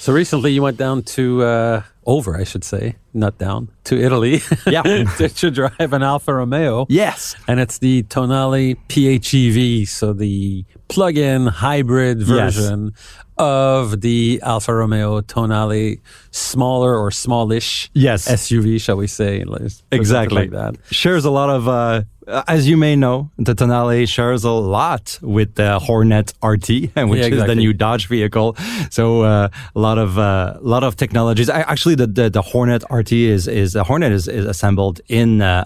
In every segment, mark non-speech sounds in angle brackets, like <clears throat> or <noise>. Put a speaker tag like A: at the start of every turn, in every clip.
A: So recently you went down to uh, over, I should say, not down to Italy.
B: Yeah. <laughs>
A: to drive an Alfa Romeo.
B: Yes.
A: And it's the Tonale PHEV, so the plug-in hybrid version of the Alfa Romeo Tonale, smaller or smallish
B: Yes.
A: SUV, shall we say? Let's put it
B: Exactly.
A: like that.
B: Shares a lot of, uh, as you may know, the Tonale shares a lot with the Hornet RT, <laughs> which
A: Yeah,
B: is the new Dodge vehicle. So uh, a lot of uh, lot of technologies. I, actually, the, the the Hornet RT is is the Hornet is, is assembled in uh,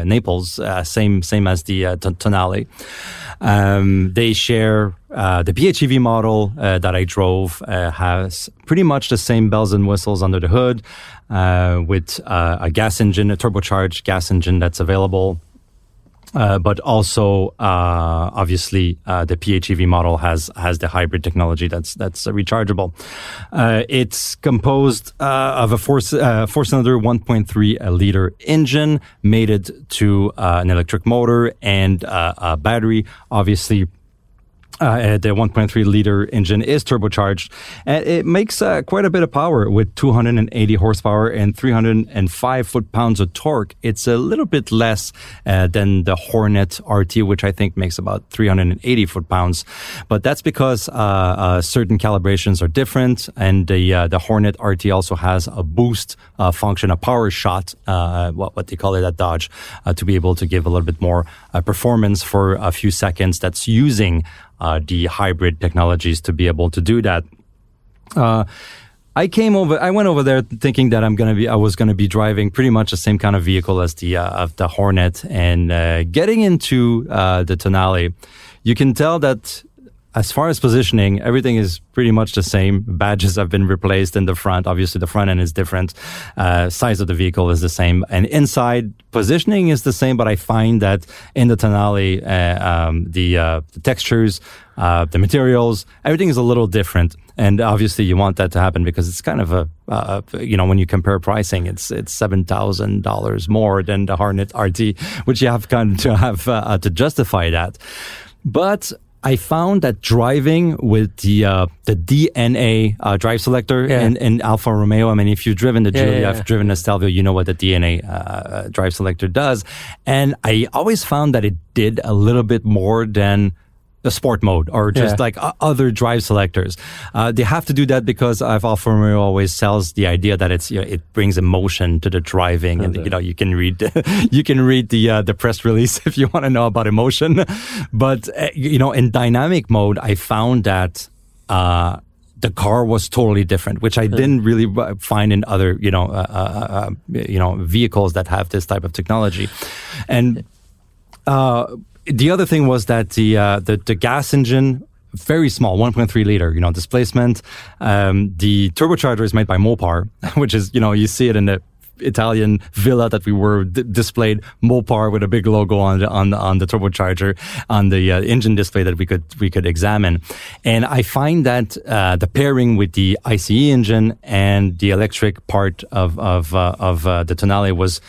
B: uh, Naples, uh, same same as the uh, Tonale. Um, they share uh, the PHEV model uh, that I drove uh, has pretty much the same bells and whistles under the hood, uh, with uh, a gas engine, a turbocharged gas engine that's available. Uh, but also, uh, obviously, uh, the PHEV model has has the hybrid technology that's that's rechargeable. Uh, it's composed uh, of a four uh, four cylinder 1.3 liter engine, mated to an electric motor and a battery. Obviously, uh, the 1.3 liter engine is turbocharged, and it makes uh, quite a bit of power with 280 horsepower and 305 foot pounds of torque. It's a little bit less uh, than the Hornet RT, which I think makes about 380 foot pounds. But that's because uh, uh, certain calibrations are different, and the uh, the Hornet RT also has a boost function, a power shot, what what they call it at Dodge, to be able to give a little bit more performance for a few seconds. That's using the hybrid technologies to be able to do that. Uh, I came over. I went over there thinking that I'm gonna be. I was gonna be driving pretty much the same kind of vehicle as the uh, of the Hornet, and uh, getting into uh, the Tonale, you can tell that as far as positioning, everything is pretty much the same. Badges have been replaced in the front. Obviously, the front end is different. Uh, size of the vehicle is the same, and inside positioning is the same. But I find that in the Tonale, uh, um, the, uh, the textures, uh, the materials, everything is a little different. And obviously, you want that to happen because it's kind of a, uh, you know, when you compare pricing, it's it's seven thousand dollars more than the Hornet RT, which you have kind of to have uh, to justify that. But I found that driving with the uh, the DNA uh, drive selector
A: Yeah.
B: in, in Alfa Romeo. I mean, if you've driven the
A: Yeah,
B: Giulia,
A: yeah,
B: I've
A: yeah.
B: driven a Stelvio, you know what the DNA uh, drive selector does. And I always found that it did a little bit more than the sport mode or just
A: Yeah.
B: like other drive selectors. Uh, they have to do that because I've Alfa Romeo always sells the idea that it's you know, it brings emotion to the driving, and you know you can read <laughs> you can read the uh, the press release <laughs> if you want to know about emotion. But uh, you know, in dynamic mode, I found that. Uh, the car was totally different, which I didn't really uh, find in other, you know, uh, uh, uh, you know, vehicles that have this type of technology. And uh, the other thing was that the uh, the, the gas engine very small 1.3 liter you know displacement. Um, the turbocharger is made by mopar <laughs> which is you know you see it in the Italian villa that we were d- displayed Mopar with a big logo on the on the, on the turbocharger on the uh, engine display that we could we could examine, and I find that uh, the pairing with the ICE engine and the electric part of of uh, of uh, the Tonale was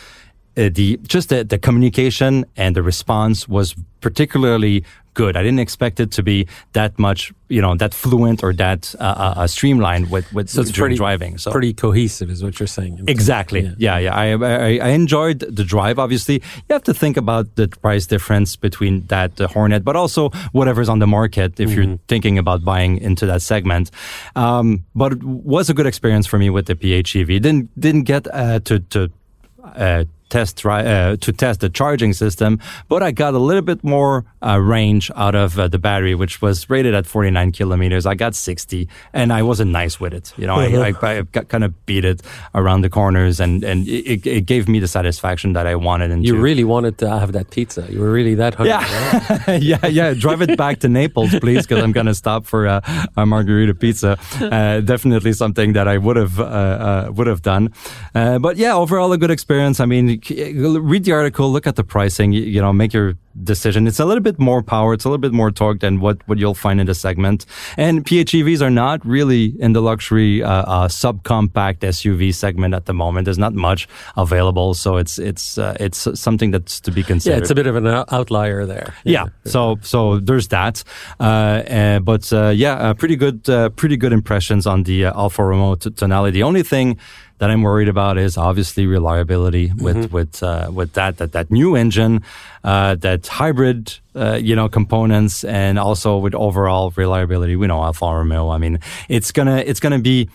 B: uh, the just the, the communication and the response was particularly good. I didn't expect it to be that much, you know, that fluent or that uh, uh, uh, streamlined with with
A: So it's pretty
B: driving. So
A: pretty cohesive, is what you're saying.
B: Exactly. Yeah, yeah. I, I I enjoyed the drive. Obviously, you have to think about the price difference between that the Hornet, but also whatever's on the market if you're thinking about buying into that segment. Um, but it was a good experience for me with the PHEV. Didn't didn't get uh, to to. Test uh, to test the charging system, but I got a little bit more uh, range out of uh, the battery, which was rated at 49 kilometers. I got 60, and I wasn't nice with it. You know, I, I, I got, kind of beat it around the corners, and and it, it gave me the satisfaction that I wanted. And
A: You really wanted to have that pizza. You were really that hungry.
B: yeah,
A: right? <laughs>
B: yeah, yeah. Drive it back to Naples, please, because I'm gonna stop for uh, a margarita pizza. Uh, definitely something that I would have uh, uh, would have done. Uh, but yeah, overall a good experience. I mean, read the article, look at the pricing. You, you know, make your decision. It's a little bit more power. It's a little bit more torque than what, what you'll find in the segment. And PHEVs are not really in the luxury, uh, uh, subcompact SUV segment at the moment. There's not much available. So it's, it's, uh, it's something that's to be considered.
A: Yeah, it's a bit of an outlier there.
B: Yeah. yeah. So, so there's that. Uh, but, uh, yeah, pretty good, uh, pretty good impressions on the Alfa Romeo Tonale. The only thing that I'm worried about is obviously reliability with mm-hmm. with uh, with that that that new engine, uh, that hybrid uh, you know components, and also with overall reliability. We know Alfa Romeo. I mean, it's gonna it's gonna be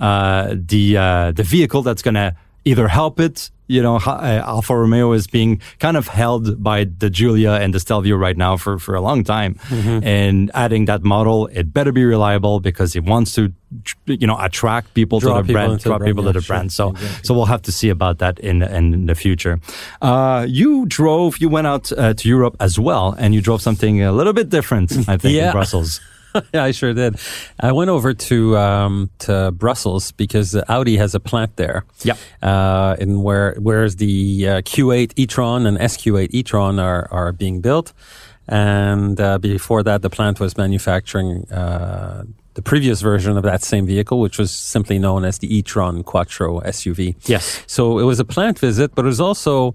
B: uh, the uh, the vehicle that's gonna either help it you know, uh, Alfa Romeo is being kind of held by the Giulia and the Stelvio right now for, for a long time. Mm-hmm. And adding that model, it better be reliable because it wants to, you know, attract people draw to the brand, draw the people yeah, to the sure. brand. So, exactly. so we'll have to see about that in, in the future. Uh, you drove, you went out uh, to Europe as well, and you drove something a little bit different, I think, yeah. in Brussels. <laughs>
A: yeah, <laughs> I sure did. I went over to um, to Brussels because Audi has a plant there.
B: Yeah.
A: Uh, in where whereas the uh, Q8 e-tron and SQ8 e-tron are are being built, and uh, before that, the plant was manufacturing. Uh, the previous version of that same vehicle, which was simply known as the e-tron Quattro SUV.
B: Yes.
A: So it was a plant visit, but it was also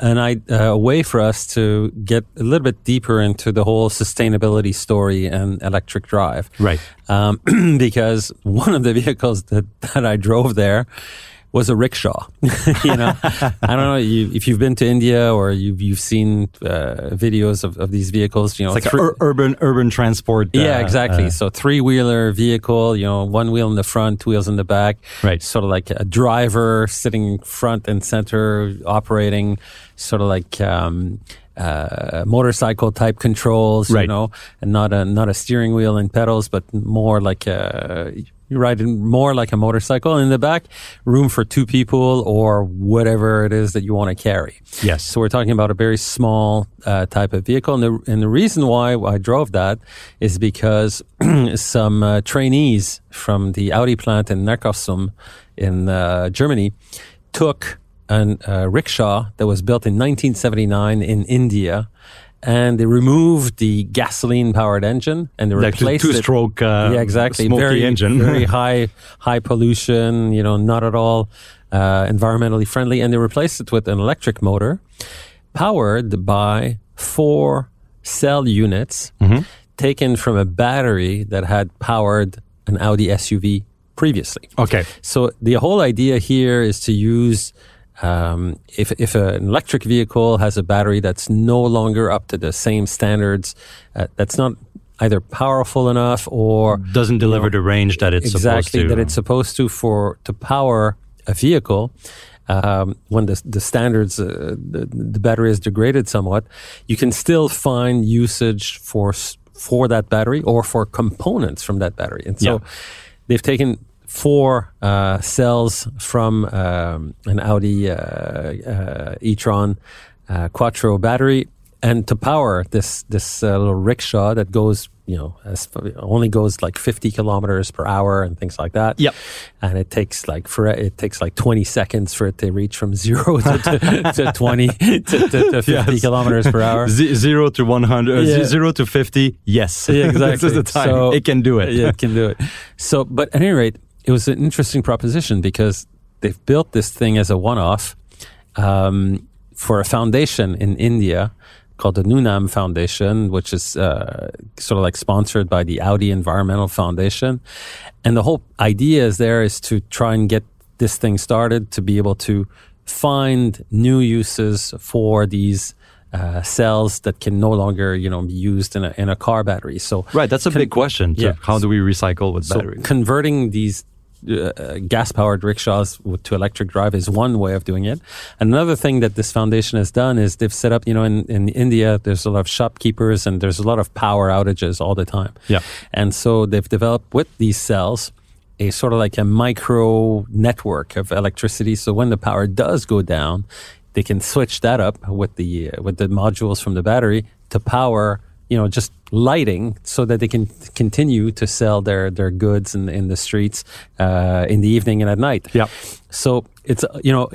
A: and I, uh, a way for us to get a little bit deeper into the whole sustainability story and electric drive.
B: Right. Um, <clears throat>
A: because one of the <laughs> vehicles that, that I drove there was a rickshaw. <laughs> you know, I don't know you, if you've been to India or you've you've seen uh, videos of, of these vehicles. You know,
B: it's like ur- urban urban transport.
A: Uh, yeah, exactly. Uh, so three wheeler vehicle. You know, one wheel in the front, two wheels in the back.
B: Right.
A: Sort of like a driver sitting front and center, operating. Sort of like. Um, uh, motorcycle type controls,
B: right.
A: you know, and not a not a steering wheel and pedals, but more like a you ride in more like a motorcycle. In the back, room for two people or whatever it is that you want to carry.
B: Yes.
A: So we're talking about a very small uh, type of vehicle. And the, and the reason why I drove that is because <clears throat> some uh, trainees from the Audi plant in Neckarsulm in uh, Germany took a uh, rickshaw that was built in 1979 in India and they removed the gasoline powered engine and they replaced it. like replaced
B: two stroke uh,
A: yeah exactly
B: smoky
A: very
B: engine
A: very <laughs> high high pollution you know not at all uh, environmentally friendly and they replaced it with an electric motor powered by four cell units mm-hmm. taken from a battery that had powered an Audi SUV previously
B: okay
A: so the whole idea here is to use um, if if an electric vehicle has a battery that's no longer up to the same standards, uh, that's not either powerful enough or
B: doesn't deliver you know, the range that it's
A: exactly
B: supposed
A: that it's supposed to for to power a vehicle. Um, when the the standards uh, the, the battery is degraded somewhat, you can still find usage for for that battery or for components from that battery, and so. Yeah. They've taken four uh, cells from um, an Audi uh, uh, e-tron uh, Quattro battery, and to power this this uh, little rickshaw that goes, you know, as, only goes like 50 kilometers per hour and things like that.
B: Yep.
A: And it takes like for it takes like 20 seconds for it to reach from zero to, to, <laughs> to 20 to, to, to 50 yes. kilometers per hour.
B: Z- zero to 100, yeah. zero to 50. Yes.
A: Yeah, exactly. <laughs>
B: this is the time. So, it can do it.
A: Yeah, it can do it. So, but at any rate, it was an interesting proposition because they've built this thing as a one-off um, for a foundation in India called the Nunam Foundation, which is uh, sort of like sponsored by the Audi Environmental Foundation. And the whole idea is there is to try and get this thing started to be able to find new uses for these uh, cells that can no longer, you know, be used in a in a car battery. So
B: right, that's a con- big question. Yeah. How do we recycle with batteries? so batteries?
A: Converting these uh, gas powered rickshaws to electric drive is one way of doing it. Another thing that this foundation has done is they've set up, you know, in, in India, there's a lot of shopkeepers and there's a lot of power outages all the time.
B: Yeah.
A: And so they've developed with these cells a sort of like a micro network of electricity. So when the power does go down, they can switch that up with the, uh, with the modules from the battery to power you know, just lighting so that they can continue to sell their, their goods in, in the streets uh, in the evening and at night.
B: Yeah.
A: So it's, you know,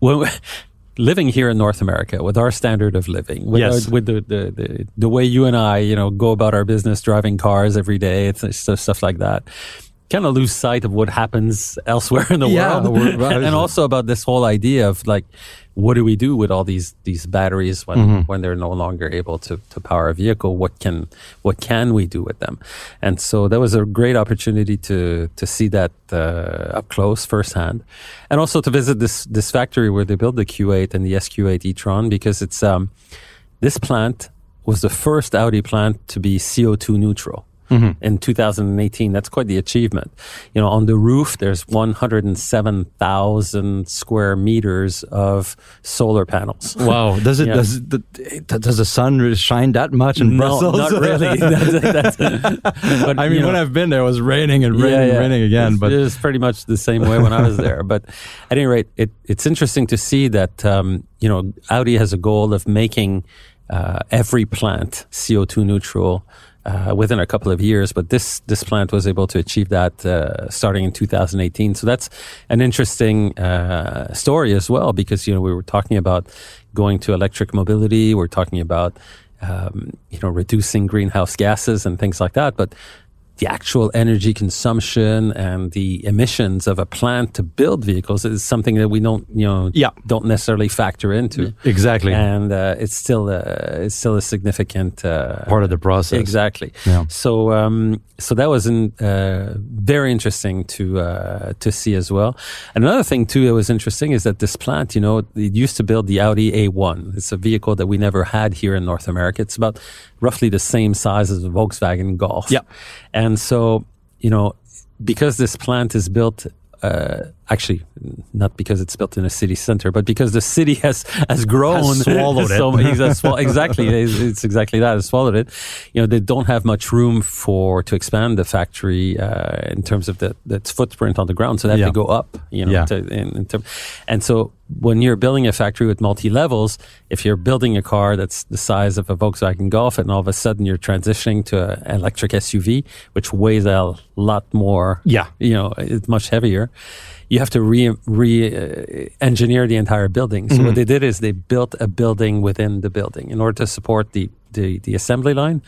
A: when, <laughs> living here in North America with our standard of living, with,
B: Yes.
A: our, with the, the, the, the way you and I, you know, go about our business, driving cars every day, it's, it's stuff, stuff like that. Kind of lose sight of what happens elsewhere <laughs> in the
B: Yeah,
A: world, and, <laughs> and also about this whole idea of like, what do we do with all these these batteries when
B: Mm-hmm.
A: when they're no longer able to to power a vehicle? What can what can we do with them? And so that was a great opportunity to to see that uh, up close, firsthand, and also to visit this this factory where they build the Q8 and the SQ8 e-tron because it's um this plant was the first Audi plant to be CO2 neutral. In 2018, that's quite the achievement. You know, on the roof, there's 107,000 square meters of solar panels.
B: Wow. <laughs> Does it
A: Yeah.
B: does the, does the sun shine that much in
A: No,
B: Brussels?
A: not really. <laughs> That's- that's- <laughs> but,
B: I mean,
A: know,
B: when I've been there, it was raining and raining and raining again.
A: It's,
B: But
A: it was pretty much the same way when I was there. But at any rate, it, it's interesting to see that um, you know Audi has a goal of making uh, every plant CO2 neutral. Uh, within a couple of years, but this this plant was able to achieve that uh, starting in 2018. So that's an interesting uh, story as well, because you know we were talking about going to electric mobility, we're talking about um, you know reducing greenhouse gases and things like that, but the actual energy consumption and the emissions of a plant to build vehicles is something that we don't, you know,
B: Yeah.
A: don't necessarily factor into.
B: exactly
A: And uh, it's still a, it's still a significant uh,
B: part of the process.
A: Exactly.
B: Yeah.
A: So um, so that was in, uh, very interesting to uh, to see as well. And another thing too that was interesting is that this plant, you know, it used to build the Audi A1. It's a vehicle that we never had here in North America. It's about roughly the same size as a Volkswagen Golf.
B: Yeah.
A: And so you know, because this plant is built. Uh, actually, not because it's built in a city center, but because the city <laughs> has has grown,
B: Has swallowed it. <laughs>
A: so it exactly, <laughs> it's, exactly that. It's swallowed it. You know, they don't have much room for to expand the factory uh, in terms of the its footprint on the ground, so they have
B: Yeah.
A: to go up. You know,
B: Yeah.
A: to, in, in term, and so when you're building a factory with multi levels, if you're building a car that's the size of a Volkswagen Golf, and all of a sudden you're transitioning to an electric SUV, which weighs a lot more,
B: Yeah.
A: you know, it's much heavier. You have to re, re uh, engineer the entire building. So
B: Mm-hmm.
A: what they did is they built a building within the building in order to support the, the, the assembly line.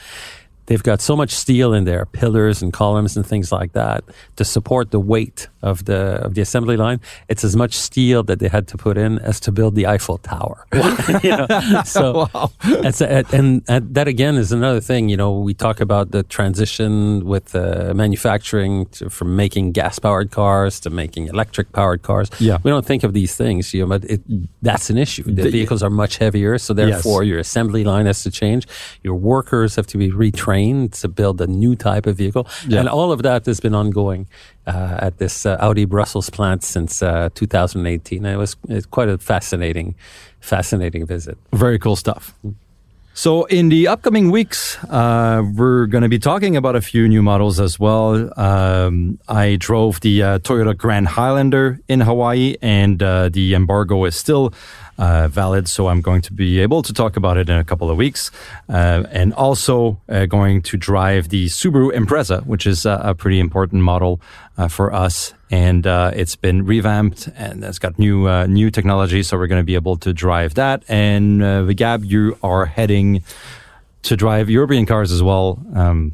A: They've got so much steel in there, pillars and columns and things like that, to support the weight of the of the assembly line. It's as much steel that they had to put in as to build the Eiffel Tower. <laughs> You know? <laughs> So
B: Wow.
A: it's a, and, and that again is another thing. You know, we talk about the transition with uh, manufacturing to, from making gas powered cars to making electric powered cars.
B: Yeah.
A: we don't think of these things. You know, but it, that's an issue. The,
B: The-
A: vehicles are much heavier, so therefore your assembly line has to change. Your workers have to be retrained to build a new type of vehicle,
B: Yeah.
A: and all of that has been ongoing uh, at this uh, Audi Brussels plant since uh, 2018. And it was it's quite a fascinating, fascinating visit.
B: Very cool stuff. So, in the upcoming weeks, uh, we're going to be talking about a few new models as well. Um, I drove the uh, Toyota Grand Highlander in Hawaii, and uh, the embargo is still uh, valid, so I'm going to be able to talk about it in a couple of weeks. Uh, and also uh, going to drive the Subaru Impreza, which is uh, a pretty important model uh, for us. And it's been revamped and it's got new new technology, so we're going to be able to drive that. And Gab, you are heading to drive European cars as well. Um,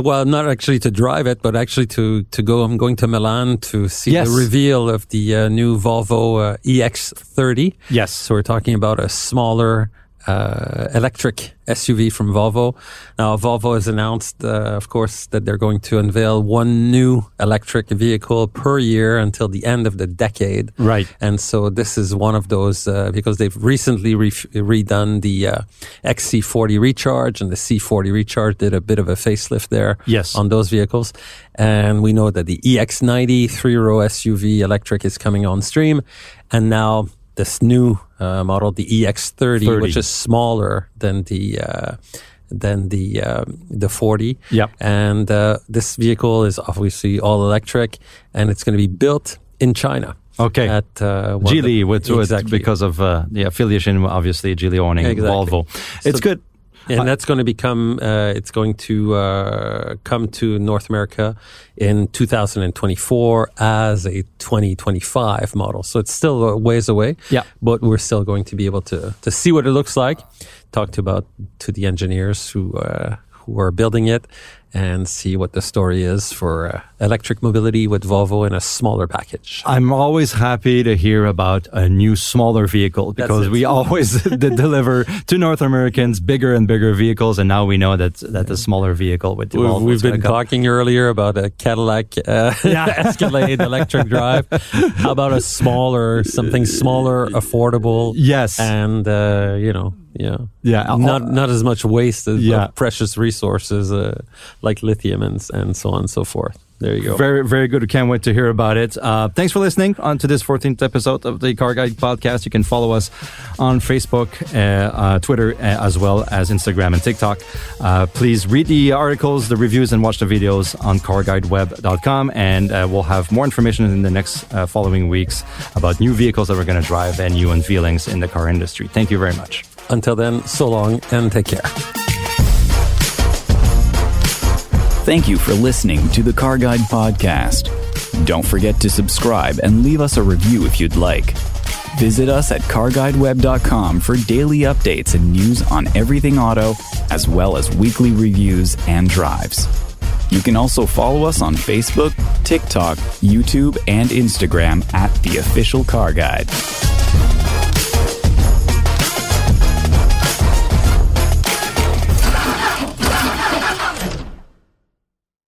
A: well, not actually to drive it, but actually to, to go. I'm going to Milan to see
B: Yes.
A: the reveal of the uh, new Volvo uh, EX30.
B: yes.
A: So we're talking about a smaller uh, electric SUV from Volvo. Now, Volvo has announced, uh, of course, that they're going to unveil one new electric vehicle per year until the end of the decade.
B: Right.
A: And so this is one of those uh, because they've recently re- redone the uh, XC40 Recharge and the C40 Recharge did a bit of a facelift there
B: Yes.
A: on those vehicles. And we know that the EX90 three row SUV electric is coming on stream. And now this new uh, model, the EX30,
B: 30.
A: which is smaller than the uh, than the um, the 40.
B: Yep.
A: And uh, this vehicle is obviously all electric, and it's going to be built in China.
B: Okay.
A: At uh,
B: Geely
A: the-
B: with with-
A: exactly.
B: because of uh, the affiliation, obviously Geely owning
A: Exactly.
B: Volvo. It's
A: So-
B: good.
A: And that's going to become uh, it's going to uh, come to North America in 2024 as a 2025 model. So it's still a ways away.
B: Yeah.
A: but we're still going to be able to to see what it looks like. Talk to about to the engineers who uh, who are building it and see what the story is for uh, electric mobility with Volvo in a smaller package.
B: I'm always happy to hear about a new smaller vehicle because we <laughs> always <laughs> deliver to North Americans bigger and bigger vehicles, and now we know that that the smaller vehicle with
A: We've,
B: Volvo
A: we've been talking earlier about a Cadillac uh, <laughs> Escalade electric drive. How about a smaller, something smaller, affordable?
B: Yes.
A: and uh, you know, yeah,
B: Yeah,
A: not not as much waste of,
B: Yeah.
A: of precious resources uh, like lithium and and so on and so forth. There you go.
B: Very, very good. We can't wait to hear about it. Uh, thanks for listening on to this 14th episode of the Car Guide podcast. You can follow us on Facebook, uh, uh, Twitter, uh, as well as Instagram and TikTok. Uh, please read the articles, the reviews, and watch the videos on carguideweb.com. And uh, we'll have more information in the next uh, following weeks about new vehicles that we're going to drive and new unveilings in the car industry. Thank you very much.
A: Until then, so long and take care.
C: Thank you for listening to the Car Guide Podcast. Don't forget to subscribe and leave us a review if you'd like. Visit us at carguideweb.com for daily updates and news on everything auto, as well as weekly reviews and drives. You can also follow us on Facebook, TikTok, YouTube, and Instagram at The Official Car Guide.